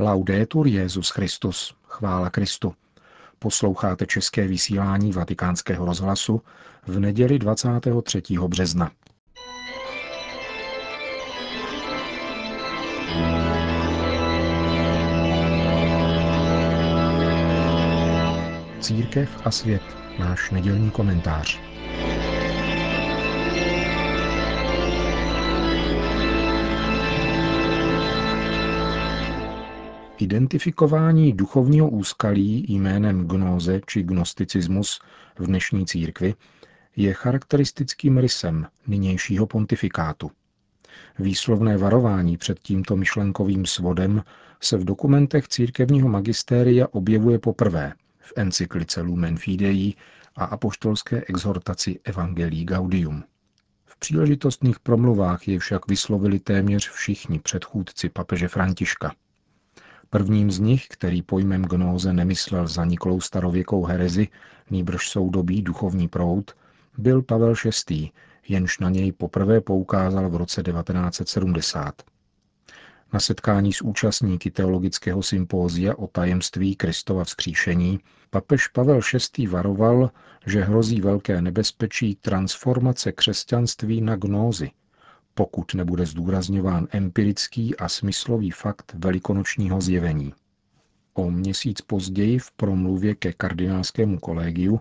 Laudetur Jezus Christus, chvála Kristu. Posloucháte české vysílání Vatikánského rozhlasu v neděli 23. března. Církev a svět, náš nedělní komentář. Identifikování duchovního úskalí jménem gnóze či gnosticismus v dnešní církvi je charakteristickým rysem nynějšího pontifikátu. Výslovné varování před tímto myšlenkovým svodem se v dokumentech církevního magistéria objevuje poprvé v encyklice Lumen Fidei a apoštolské exhortaci Evangelii Gaudium. V příležitostných promluvách je však vyslovili téměř všichni předchůdci papeže Františka – Prvním z nich, který pojmem gnóze nemyslel zaniklou starověkou herezi, nýbrž soudobý duchovní proud, byl Pavel VI., jenž na něj poprvé poukázal v roce 1970. Na setkání s účastníky teologického sympózia o tajemství Kristova vzkříšení papež Pavel VI. varoval, že hrozí velké nebezpečí transformace křesťanství na gnózy, pokud nebude zdůrazňován empirický a smyslový fakt velikonočního zjevení. O měsíc později v promluvě ke kardinálskému kolegiu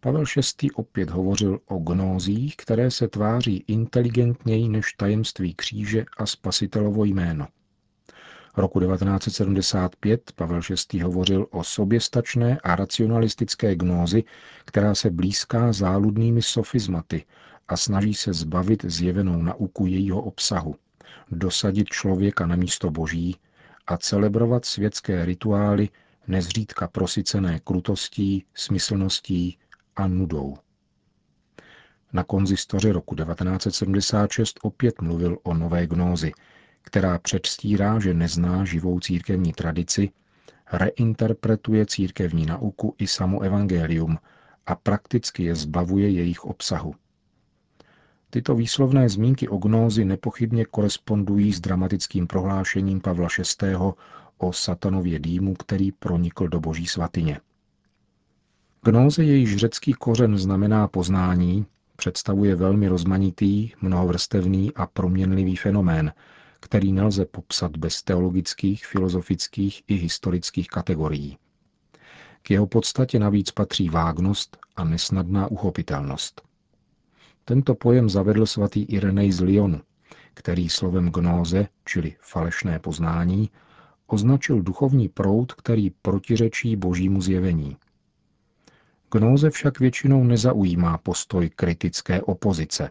Pavel VI. opět hovořil o gnózích, které se tváří inteligentněji než tajemství kříže a spasitelovo jméno. Roku 1975 Pavel VI. hovořil o soběstačné a racionalistické gnózi, která se blízká záludnými sofizmaty a snaží se zbavit zjevenou nauku jejího obsahu, dosadit člověka na místo boží a celebrovat světské rituály nezřídka prosycené krutostí, smyslností a nudou. Na konzistoři roku 1976 opět mluvil o nové gnózi, která předstírá, že nezná živou církevní tradici, reinterpretuje církevní nauku i samo evangelium a prakticky je zbavuje jejich obsahu. Tyto výslovné zmínky o gnózi nepochybně korespondují s dramatickým prohlášením Pavla VI. o satanově dýmu, který pronikl do boží svatyně. Gnóze, jejíž řecký kořen znamená poznání, představuje velmi rozmanitý, mnohovrstevný a proměnlivý fenomén, který nelze popsat bez teologických, filozofických i historických kategorií. K jeho podstatě navíc patří vágnost a nesnadná uchopitelnost. Tento pojem zavedl svatý Irenej z Lyonu, který slovem gnóze, čili falešné poznání, označil duchovní proud, který protiřečí božímu zjevení. Gnóze však většinou nezaujímá postoj kritické opozice.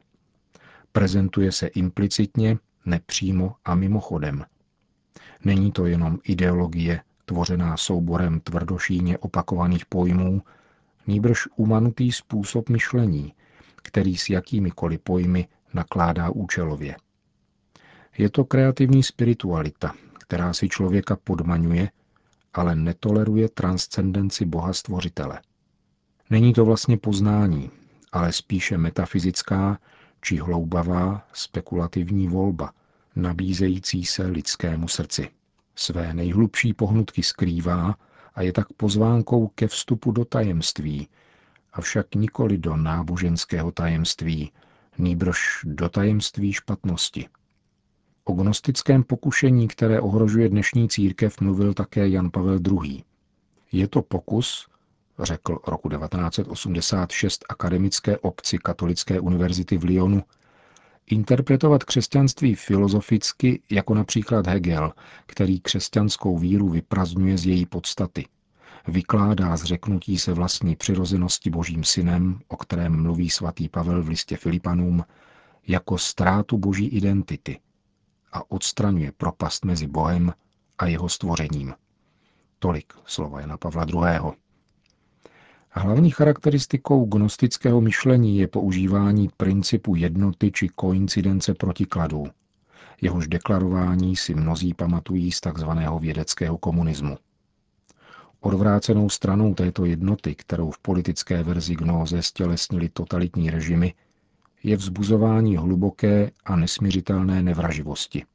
Prezentuje se implicitně, nepřímo a mimochodem. Není to jenom ideologie, tvořená souborem tvrdošíně opakovaných pojmů, nýbrž umanutý způsob myšlení, který s jakýmikoliv pojmy nakládá účelově. Je to kreativní spiritualita, která si člověka podmaňuje, ale netoleruje transcendenci Boha Stvořitele. Není to vlastně poznání, ale spíše metafyzická či hloubavá spekulativní volba, nabízející se lidskému srdci. Své nejhlubší pohnutky skrývá a je tak pozvánkou ke vstupu do tajemství, avšak nikoli do náboženského tajemství, nýbrž do tajemství špatnosti. O gnostickém pokušení, které ohrožuje dnešní církev, mluvil také Jan Pavel II. Je to pokus, řekl roku 1986 akademické obci Katolické univerzity v Lyonu, interpretovat křesťanství filozoficky jako například Hegel, který křesťanskou víru vyprazňuje z její podstaty – vykládá zřeknutí se vlastní přirozenosti božím synem, o kterém mluví svatý Pavel v listě Filipanům, jako ztrátu boží identity a odstraňuje propast mezi Bohem a jeho stvořením. Tolik slova Jana Pavla II. Hlavní charakteristikou gnostického myšlení je používání principu jednoty či koincidence protikladů. Jehož deklarování si mnozí pamatují z tzv. vědeckého komunismu. Odvrácenou stranou této jednoty, kterou v politické verzi gnóze stělesnili totalitní režimy, je vzbuzování hluboké a nesměřitelné nevraživosti.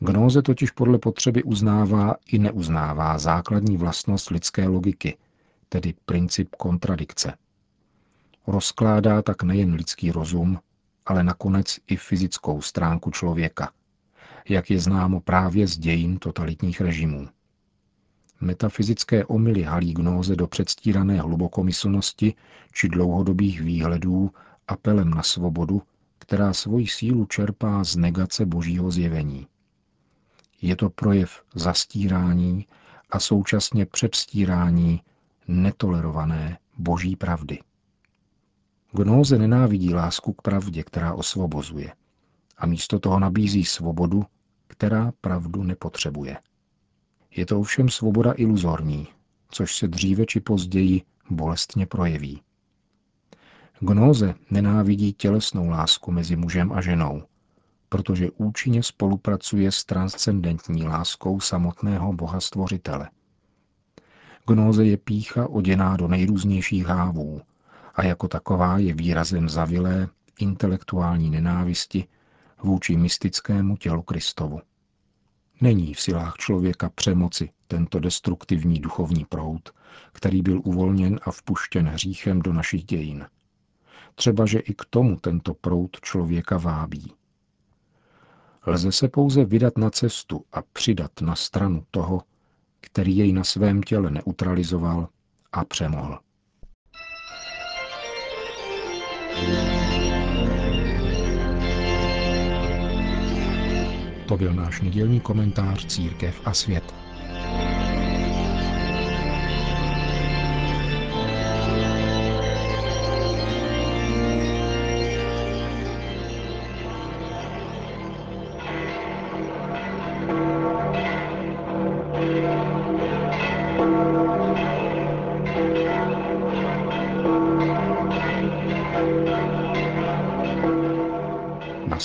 Gnóze totiž podle potřeby uznává i neuznává základní vlastnost lidské logiky, tedy princip kontradikce. Rozkládá tak nejen lidský rozum, ale nakonec i fyzickou stránku člověka, jak je známo právě z dějin totalitních režimů. Metafyzické omily halí gnóze do předstírané hlubokomyslnosti či dlouhodobých výhledů apelem na svobodu, která svoji sílu čerpá z negace božího zjevení. Je to projev zastírání a současně předstírání netolerované boží pravdy. Gnóze nenávidí lásku k pravdě, která osvobozuje, a místo toho nabízí svobodu, která pravdu nepotřebuje. Je to ovšem svoboda iluzorní, což se dříve či později bolestně projeví. Gnóze nenávidí tělesnou lásku mezi mužem a ženou, protože účinně spolupracuje s transcendentní láskou samotného Boha Stvořitele. Gnóze je pícha oděná do nejrůznějších hávů a jako taková je výrazem zavilé intelektuální nenávisti vůči mystickému tělu Kristovu. Není v silách člověka přemoci tento destruktivní duchovní proud, který byl uvolněn a vpuštěn hříchem do našich dějin. Třeba, že i k tomu tento proud člověka vábí. Lze se pouze vydat na cestu a přidat na stranu toho, který jej na svém těle neutralizoval a přemohl. To byl náš nedělní komentář Církev a svět.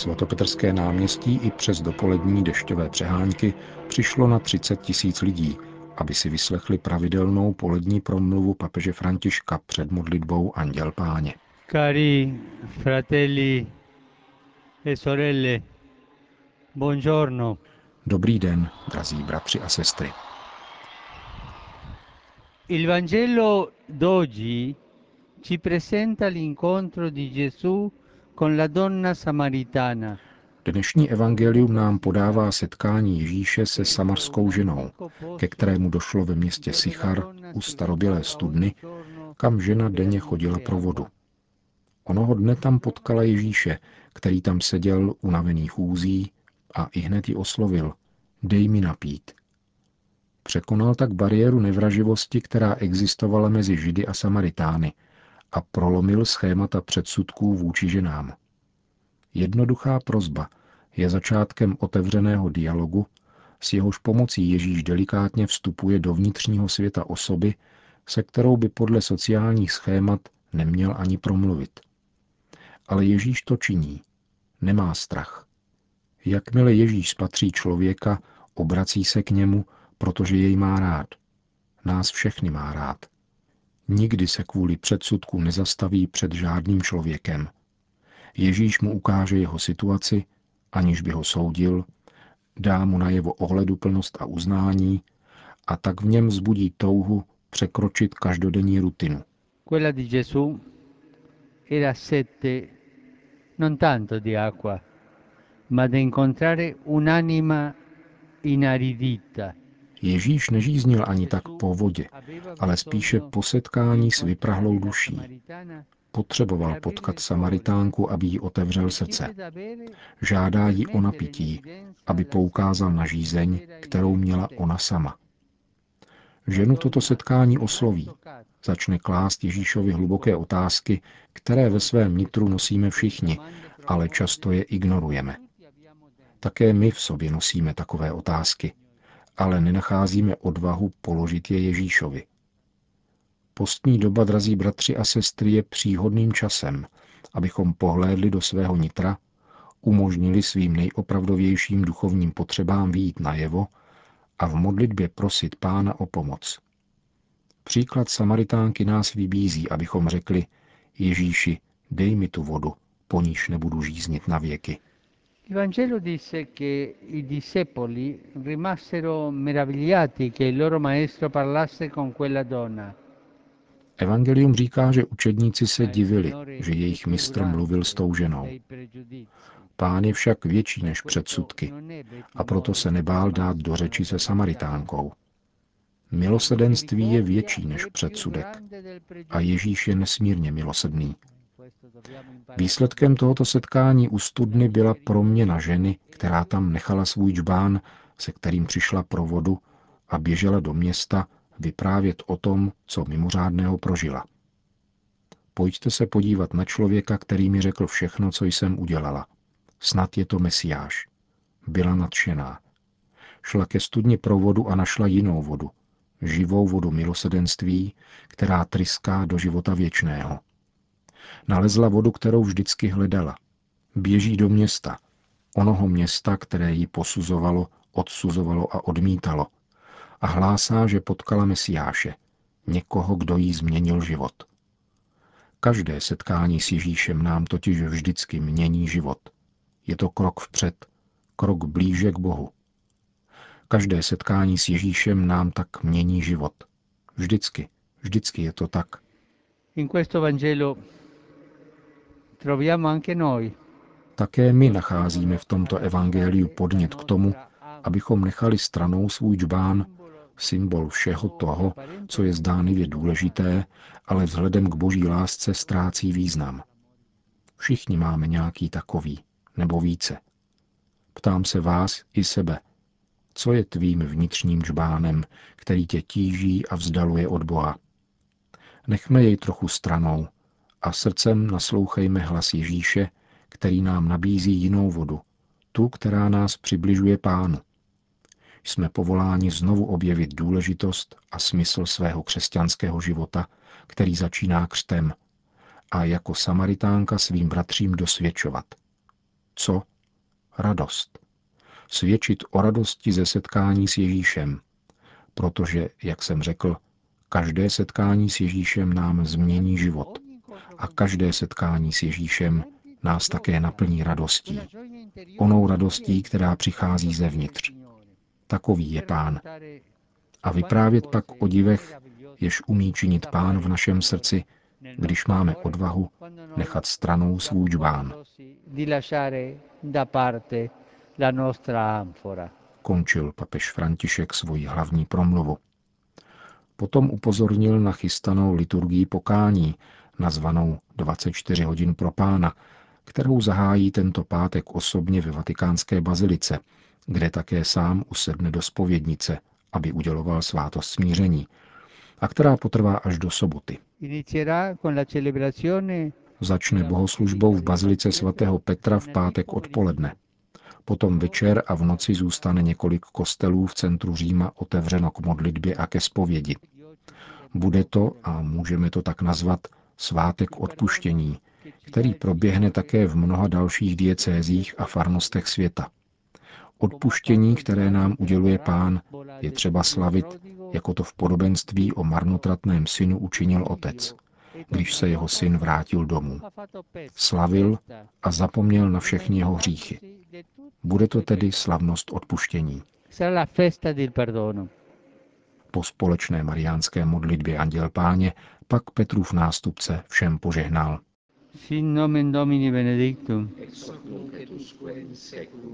Svatopetrské náměstí i přes dopolední dešťové přehánky přišlo na 30 tisíc lidí, aby si vyslechli pravidelnou polední promluvu papeže Františka před modlitbou Anděl Páně. Cari fratelli e sorelle, buongiorno. Dobrý den, drazí bratři a sestry. Il Vangelo d'oggi ci presenta l'incontro di Gesù Dnešní evangelium nám podává setkání Ježíše se samarskou ženou, ke kterému došlo ve městě Sichar u starobělé studny, kam žena denně chodila pro vodu. Onoho dne tam potkala Ježíše, který tam seděl unavený chůzí a i hned ji oslovil. Dej mi napít. Překonal tak bariéru nevraživosti, která existovala mezi Židy a Samaritány – a prolomil schémata předsudků vůči ženám. Jednoduchá prozba je začátkem otevřeného dialogu, s jehož pomocí Ježíš delikátně vstupuje do vnitřního světa osoby, se kterou by podle sociálních schémat neměl ani promluvit. Ale Ježíš to činí. Nemá strach. Jakmile Ježíš spatří člověka, obrací se k němu, protože jej má rád. Nás všechny má rád. Nikdy se kvůli předsudku nezastaví před žádným člověkem. Ježíš mu ukáže jeho situaci, aniž by ho soudil, dá mu najevo ohleduplnost a uznání a tak v něm vzbudí touhu překročit každodenní rutinu. Quella di Gesù era sette non tanto di acqua, ma da incontrare un'anima inaridita, Ježíš nežíznil ani tak po vodě, ale spíše po setkání s vyprahlou duší. Potřeboval potkat Samaritánku, aby jí otevřel srdce. Žádá ji o napití, aby poukázal na žízeň, kterou měla ona sama. Ženu toto setkání osloví. Začne klást Ježíšovi hluboké otázky, které ve svém nitru nosíme všichni, ale často je ignorujeme. Také my v sobě nosíme takové otázky, ale nenacházíme odvahu položit je Ježíšovi. Postní doba, drazí bratři a sestry, je příhodným časem, abychom pohlédli do svého nitra, umožnili svým nejopravdovějším duchovním potřebám výjít najevo a v modlitbě prosit Pána o pomoc. Příklad Samaritánky nás vybízí, abychom řekli Ježíši, dej mi tu vodu, po níž nebudu žíznit na věky. Il Vangelo disse che i discepoli rimasero meravigliati che il loro maestro parlasse con quella donna. Evangelium říká, že učedníci se divili, že jejich mistr mluvil s tou ženou. Pán je však větší než předsudky a proto se nebál dát do řeči se Samaritánkou. Milosedenství je větší než předsudek a Ježíš je nesmírně milosedný. Výsledkem tohoto setkání u studny byla proměna ženy, která tam nechala svůj džbán, se kterým přišla pro vodu a běžela do města vyprávět o tom, co mimořádného prožila. Pojďte se podívat na člověka, který mi řekl všechno, co jsem udělala. Snad je to Mesiáš. Byla nadšená. Šla ke studni pro vodu a našla jinou vodu. Živou vodu milosedenství, která tryská do života věčného. Nalezla vodu, kterou vždycky hledala. Běží do města. Onoho města, které ji posuzovalo, odsuzovalo a odmítalo. A hlásá, že potkala Mesiáše. Někoho, kdo jí změnil život. Každé setkání s Ježíšem nám totiž vždycky mění život. Je to krok vpřed, krok blíže k Bohu. Každé setkání s Ježíšem nám tak mění život. Vždycky, vždycky je to tak. In questo Vangelo Také my nacházíme v tomto evangeliu podnět k tomu, abychom nechali stranou svůj džbán, symbol všeho toho, co je zdánlivě důležité, ale vzhledem k boží lásce ztrácí význam. Všichni máme nějaký takový, nebo více. Ptám se vás i sebe, co je tvým vnitřním džbánem, který tě tíží a vzdaluje od Boha. Nechme jej trochu stranou a srdcem naslouchejme hlas Ježíše, který nám nabízí jinou vodu, tu, která nás přibližuje pánu. Jsme povoláni znovu objevit důležitost a smysl svého křesťanského života, který začíná křtem, a jako Samaritánka svým bratřím dosvědčovat. Co? Radost. Svědčit o radosti ze setkání s Ježíšem, protože, jak jsem řekl, každé setkání s Ježíšem nám změní život a každé setkání s Ježíšem nás také naplní radostí. Onou radostí, která přichází zevnitř. Takový je pán. A vyprávět pak o divech, jež umí činit pán v našem srdci, když máme odvahu nechat stranou svůj džbán. Končil papež František svoji hlavní promluvu. Potom upozornil na chystanou liturgii pokání, nazvanou 24 hodin pro pána, kterou zahájí tento pátek osobně ve vatikánské bazilice, kde také sám usedne do spovědnice, aby uděloval svátost smíření, a která potrvá až do soboty. Začne bohoslužbou v bazilice svatého Petra v pátek odpoledne. Potom večer a v noci zůstane několik kostelů v centru Říma otevřeno k modlitbě a ke zpovědi. Bude to, a můžeme to tak nazvat, svátek odpuštění, který proběhne také v mnoha dalších diecézích a farnostech světa. Odpuštění, které nám uděluje pán, je třeba slavit, jako to v podobenství o marnotratném synu učinil otec, když se jeho syn vrátil domů. Slavil a zapomněl na všechny jeho hříchy. Bude to tedy slavnost odpuštění. Po společné mariánské modlitbě Anděl Páně pak Petrův nástupce všem požehnal. Sin nomen Domini benedictum.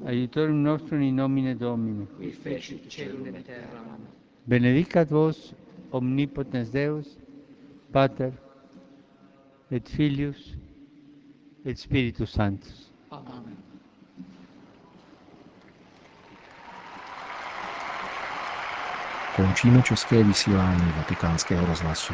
Aiutorium nostrum in nomine Domini. Benedicat vos omnipotens Deus, Pater et Filius et Spiritus Sanctus. Amen. Končíme české vysílání vatikánského rozhlasu.